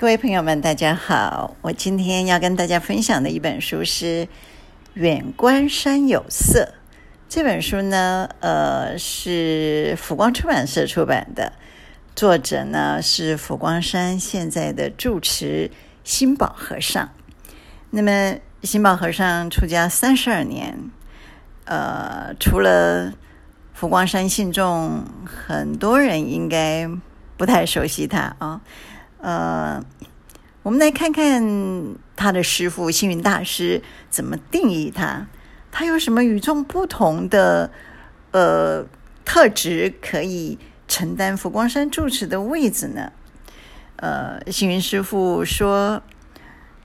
各位朋友们，大家好！我今天要跟大家分享的一本书是《远观山有色》。这本书呢，呃，是佛光出版社出版的，作者呢是佛光山现在的住持心宝和尚。那么，心宝和尚出家三十二年，呃，除了佛光山信众，很多人应该不太熟悉他啊。呃，我们来看看他的师傅星云大师怎么定义他，他有什么与众不同的呃特质，可以承担佛光山住持的位置呢？呃，星云师傅说，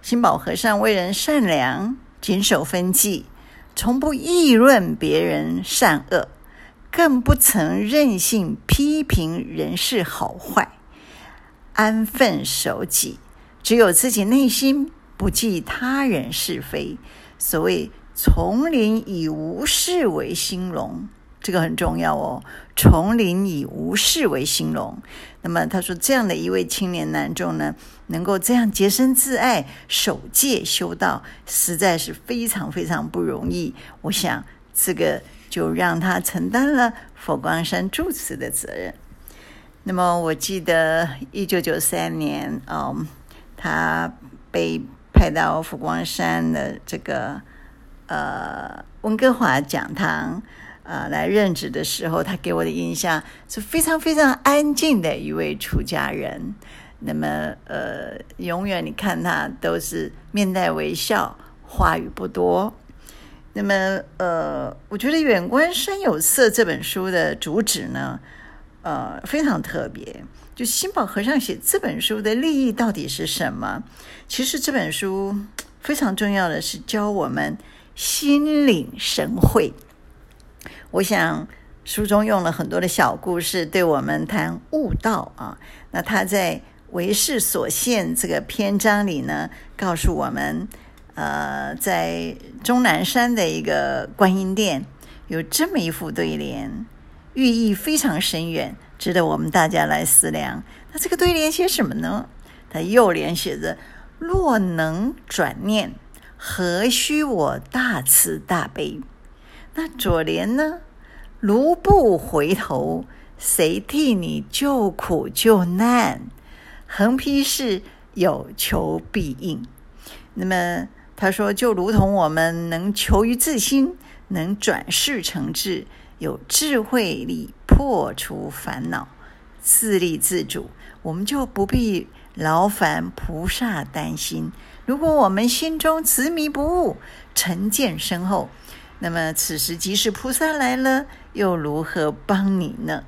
心宝和尚为人善良，谨守分际，从不议论别人善恶，更不曾任性批评人事好坏。安分守己，只有自己内心，不计他人是非。所谓“丛林以无事为兴隆”，这个很重要哦。丛林以无事为兴隆。那么他说，这样的一位青年男众呢，能够这样洁身自爱、守戒修道，实在是非常非常不容易。我想，这个就让他承担了佛光山住持的责任。那么我记得一九九三年，嗯，他被派到佛光山的这个呃温哥华讲堂呃来任职的时候，他给我的印象是非常非常安静的一位出家人。那么呃，永远你看他都是面带微笑，话语不多。那么呃，我觉得《远观山有色》这本书的主旨呢，呃，非常特别。就心宝和尚写这本书的立意到底是什么？其实这本书非常重要的是教我们心领神会。我想书中用了很多的小故事，对我们谈悟道啊。那他在为世所现这个篇章里呢，告诉我们，呃，在终南山的一个观音殿有这么一副对联。寓意非常深远，值得我们大家来思量。那这个对联写什么呢？它右联写着：“若能转念，何须我大慈大悲？”那左联呢？“如不回头，谁替你救苦救难？”横批是“有求必应”。那么他说，就如同我们能求于自心，能转世成智。有智慧力破除烦恼，自立自主，我们就不必劳烦菩萨担心。如果我们心中执迷不悟，成见深厚，那么此时即使菩萨来了，又如何帮你呢？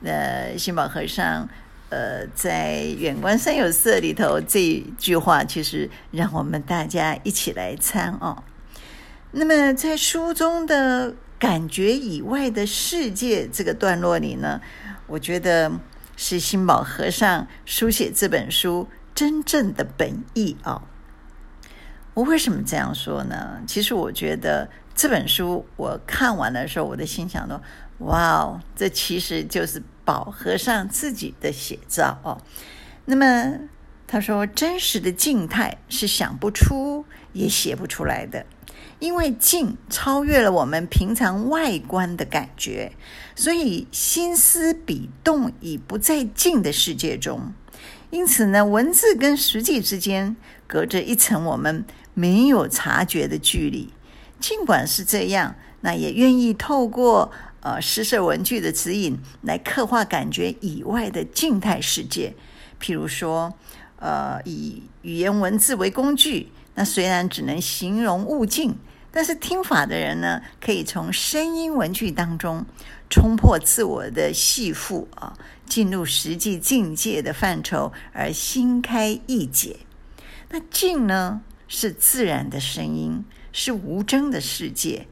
那，心宝和尚，呃，在《远观三有色》里头这句话，其实让我们大家一起来参哦。那么在书中的。感觉以外的世界这个段落里呢，我觉得是心宝和尚书写这本书真正的本意啊、哦。我为什么这样说呢？其实我觉得这本书我看完的时候，我的心想说：“哇哦，这其实就是宝和尚自己的写照哦。”那么他说：“真实的静态是想不出也写不出来的。”因为静超越了我们平常外观的感觉，所以心思笔动已不在静的世界中。因此呢，文字跟实际之间隔着一层我们没有察觉的距离。尽管是这样，那也愿意透过呃诗社文具的指引来刻画感觉以外的静态世界。譬如说，呃，以语言文字为工具，那虽然只能形容物境。但是听法的人呢，可以从声音文句当中冲破自我的系缚啊，进入实际境界的范畴，而心开意解。那静呢，是自然的声音，是无争的世界，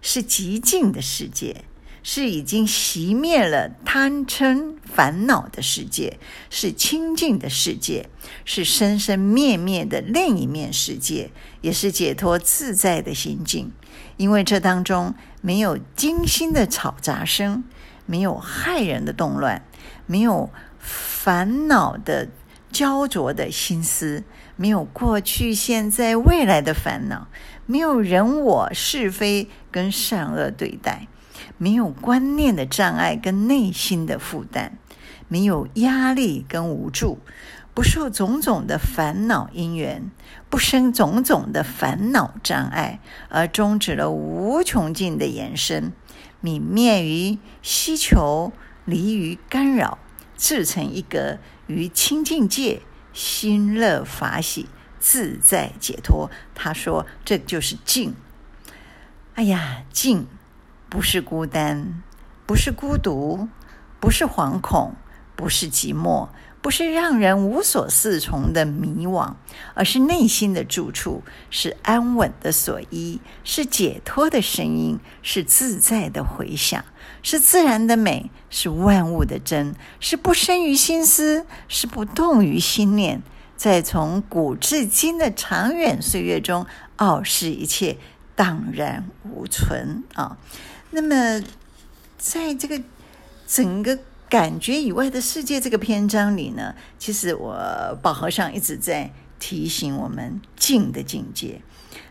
是极静的世界。是已经熄灭了贪嗔烦恼的世界，是清净的世界，是生生灭灭的另一面世界，也是解脱自在的心境。因为这当中没有惊心的吵杂声，没有骇人的动乱，没有烦恼的焦灼的心思，没有过去、现在、未来的烦恼，没有人我是非跟善恶对待，没有观念的障碍跟内心的负担，没有压力跟无助，不受种种的烦恼因缘，不生种种的烦恼障碍，而终止了无穷尽的延伸，泯灭于希求，离于干扰，自成一格于清净界，心乐法喜，自在解脱。他说：“这就是静。哎呀，静不是孤单，不是孤独，不是惶恐，不是寂寞。”不是让人无所适从的迷惘，而是内心的住处，是安稳的所依，是解脱的声音，是自在的回响，是自然的美，是万物的真，是不生于心思，是不动于心念，在从古至今的长远岁月中，傲视一切，荡然无存啊。那么，在这个整个。感觉以外的世界这个篇章里呢，其实我宝和尚一直在提醒我们静的境界。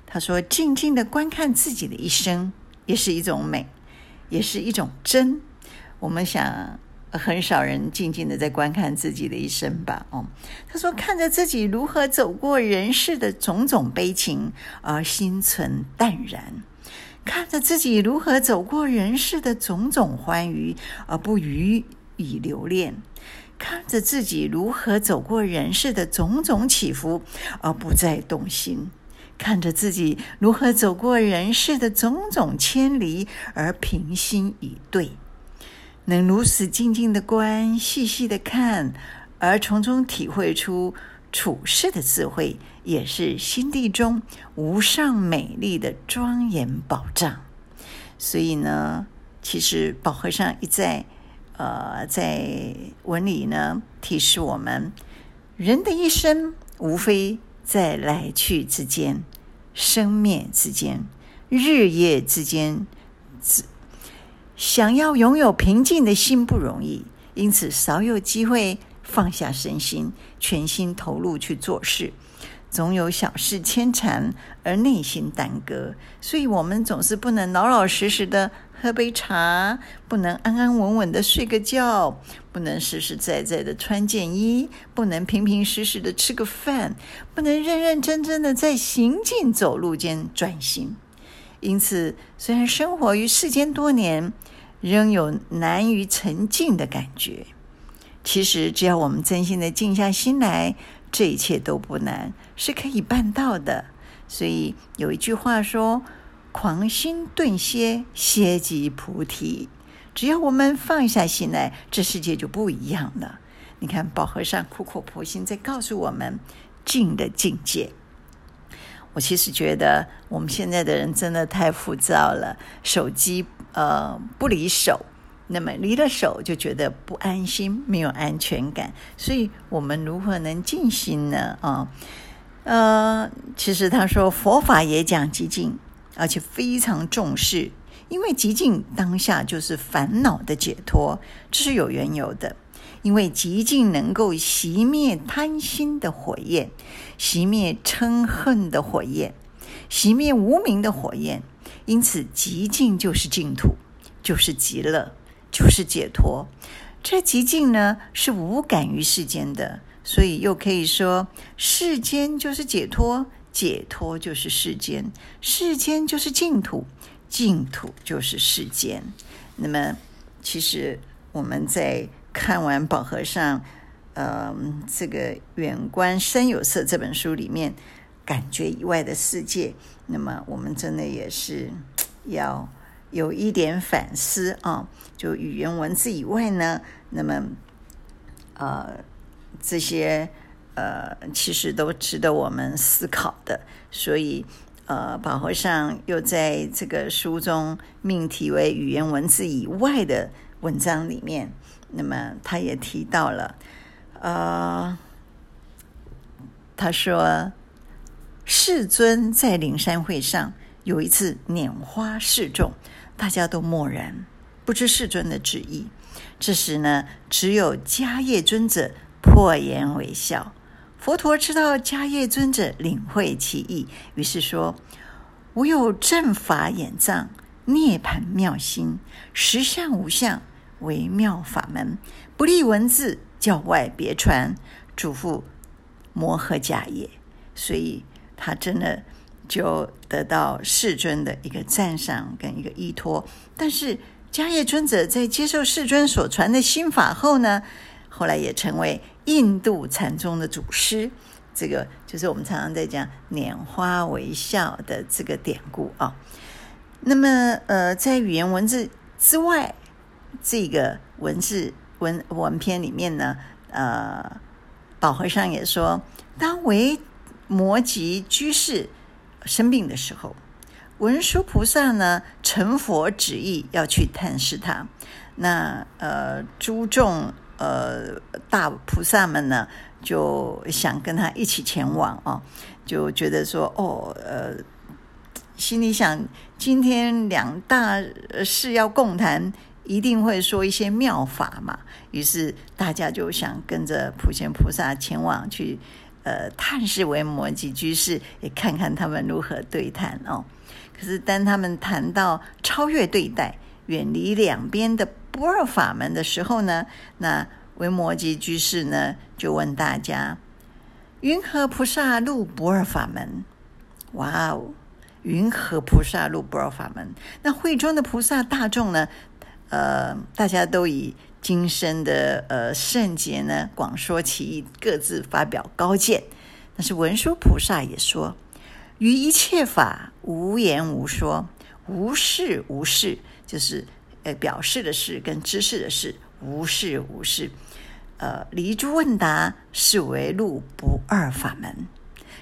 他说：“静静的观看自己的一生，也是一种美，也是一种真。”我们想，很少人静静的在观看自己的一生吧？哦，他说：“看着自己如何走过人世的种种悲情，而心存淡然；看着自己如何走过人世的种种欢愉，而不予。”以留恋，看着自己如何走过人世的种种起伏，而不再动心；看着自己如何走过人世的种种迁离，而平心以对。能如此静静的观，细细的看，而从中体会出处世的智慧，也是心地中无上美丽的庄严宝藏。所以呢，其实宝和尚一再。呃，在文里呢，提示我们，人的一生无非在来去之间、生灭之间、日夜之间。想要拥有平静的心不容易，因此少有机会放下身心，全心投入去做事。总有小事牵缠，而内心耽搁，所以我们总是不能老老实实的喝杯茶，不能安安稳稳的睡个觉，不能实实在在的穿件衣，不能平平实实的吃个饭，不能认认真真的在行进走路间专心。因此，虽然生活于世间多年，仍有难于沉静的感觉。其实，只要我们真心的静下心来，这一切都不难，是可以办到的。所以有一句话说：“狂心顿歇，歇即菩提。”只要我们放下心来，这世界就不一样了。你看，宝和尚苦口婆心在告诉我们静的境界。我其实觉得我们现在的人真的太浮躁了，手机呃不离手。那么离了手就觉得不安心，没有安全感。所以我们如何能静心呢？啊，呃，其实他说佛法也讲极静，而且非常重视，因为极静当下就是烦恼的解脱，这是有缘由的。因为极静能够熄灭贪心的火焰，熄灭嗔恨的火焰，熄灭无明的火焰，因此极静就是净土，就是极乐。就是解脱，这极境呢是无感于世间的，所以又可以说世间就是解脱，解脱就是世间，世间就是净土，净土就是世间。那么，其实我们在看完宝和尚，呃，这个《远观山有色》这本书里面，感觉以外的世界，那么我们真的也是要。有一点反思啊，就语言文字以外呢，那么呃这些呃其实都值得我们思考的。所以呃，宝和尚又在这个书中命题为“语言文字以外的文章”里面，那么他也提到了，呃，他说世尊在灵山会上有一次拈花示众。大家都默然，不知世尊的旨意。这时呢，只有迦叶尊者破颜微笑。佛陀知道迦叶尊者领会其意，于是说：“吾有正法眼藏，涅槃妙心，实相无相，微妙法门，不立文字，教外别传，嘱咐摩诃迦叶。”所以他真的就得到世尊的一个赞赏跟一个依托。但是迦叶尊者在接受世尊所传的心法后呢，后来也成为印度禅宗的祖师，这个就是我们常常在讲“拈花微笑”的这个典故啊。那么，呃，在语言文字之外，这个文字文文篇里面呢，呃，宝和尚也说，当为摩诘居士生病的时候，文殊菩萨呢，成佛旨意要去探视他，那呃，诸众。呃，大菩萨们呢，就想跟他一起前往啊，就觉得说，哦，呃，心里想，今天两大事要共谈，一定会说一些妙法嘛。于是大家就想跟着普贤菩萨前往去，呃，探视维摩詰居士，也看看他们如何对谈哦。可是当他们谈到超越对待，远离两边的。不二法门的时候呢，那维摩詰居士呢就问大家：“云何菩萨入不二法门？”哇哦，云何菩萨入不二法门？那会中的菩萨大众呢？呃，大家都以今生的呃圣劫呢广说其意，各自发表高见。但是文殊菩萨也说：“于一切法无言无说，无事无事，就是。”呃，表示的事跟知识的事，无事无事。呃，离诸问答，是为入不二法门。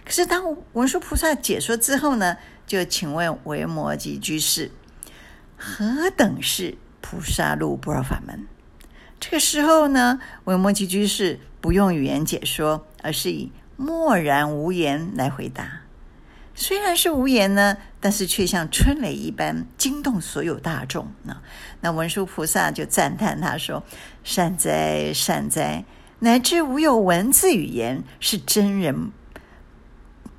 可是当文殊菩萨解说之后呢，就请问维摩诘居士，何等是菩萨入不二法门？这个时候呢，维摩诘居士不用语言解说，而是以默然无言来回答。虽然是无言呢，但是却像春雷一般惊动所有大众呢。那文殊菩萨就赞叹他说：“善哉，善哉！乃至无有文字语言，是真人，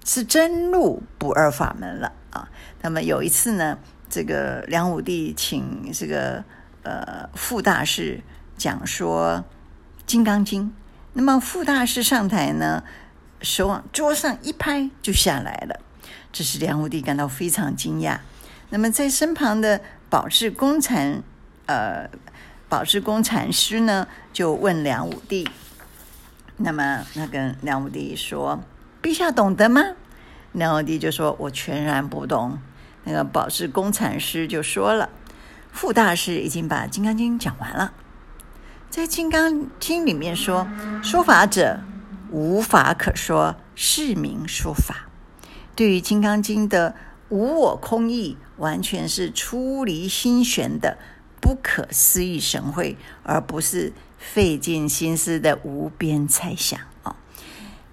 是真入不二法门了啊。”那么有一次呢，这个梁武帝请这个呃傅大师讲说《金刚经》，那么傅大师上台呢，手往桌上一拍就下来了。这是梁武帝感到非常惊讶。那么，在身旁的宝志公禅，呃，宝志公禅师呢，就问梁武帝。那么，那跟梁武帝说：“陛下懂得吗？”梁武帝就说：“我全然不懂。”那个宝志公禅师就说了：“傅大师已经把《金刚经》讲完了，在《金刚经》里面说：‘说法者，无法可说，是名说法。’”对于《金刚经》的无我空意，完全是出离心玄的不可思议神会，而不是费尽心思的无边猜想。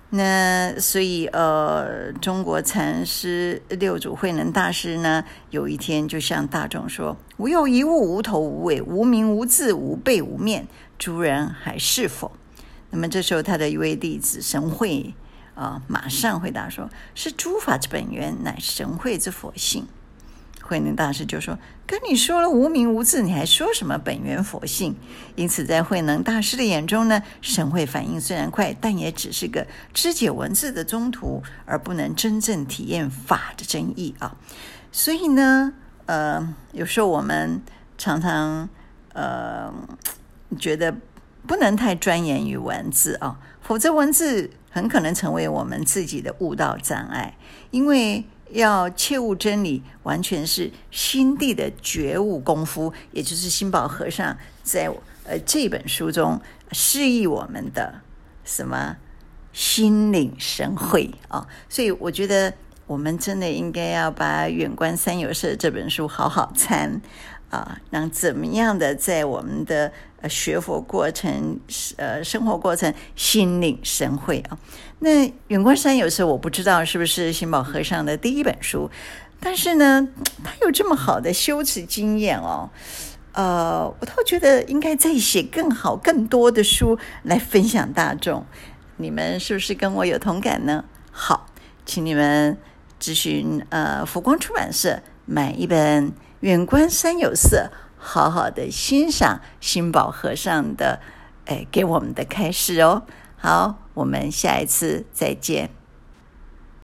那所以，呃，中国禅师六祖慧能大师呢，有一天就向大众说：“无有一物，无头无尾，无名无字，无背无面，诸人还是否？”那么这时候，他的一位弟子神会。啊！马上回答说：“是诸法之本源，乃神会之佛性。”慧能大师就说：“跟你说了无名无字，你还说什么本源佛性？”因此，在慧能大师的眼中呢，神会反应虽然快，但也只是个肢解文字的中途，而不能真正体验法的真意啊。所以呢，呃，有时候我们常常呃觉得不能太钻研于文字啊，否则文字。很可能成为我们自己的悟道障碍，因为要切悟真理，完全是心地的觉悟功夫，也就是心宝和尚在呃这本书中示意我们的什么心领神会啊。所以我觉得我们真的应该要把《远观三有色》这本书好好参啊，让怎么样的在我们的。呃，学佛过程，呃，生活过程，心领神会啊。那《远观山有时候》，我不知道是不是心宝和尚的第一本书，但是呢，他有这么好的修持经验哦。呃，我倒觉得应该再写更好、更多的书来分享大众。你们是不是跟我有同感呢？好，请你们咨询呃福光出版社买一本《远观山有色》，好好的欣赏新宝和尚的哎给我们的开示哦。好，我们下一次再见。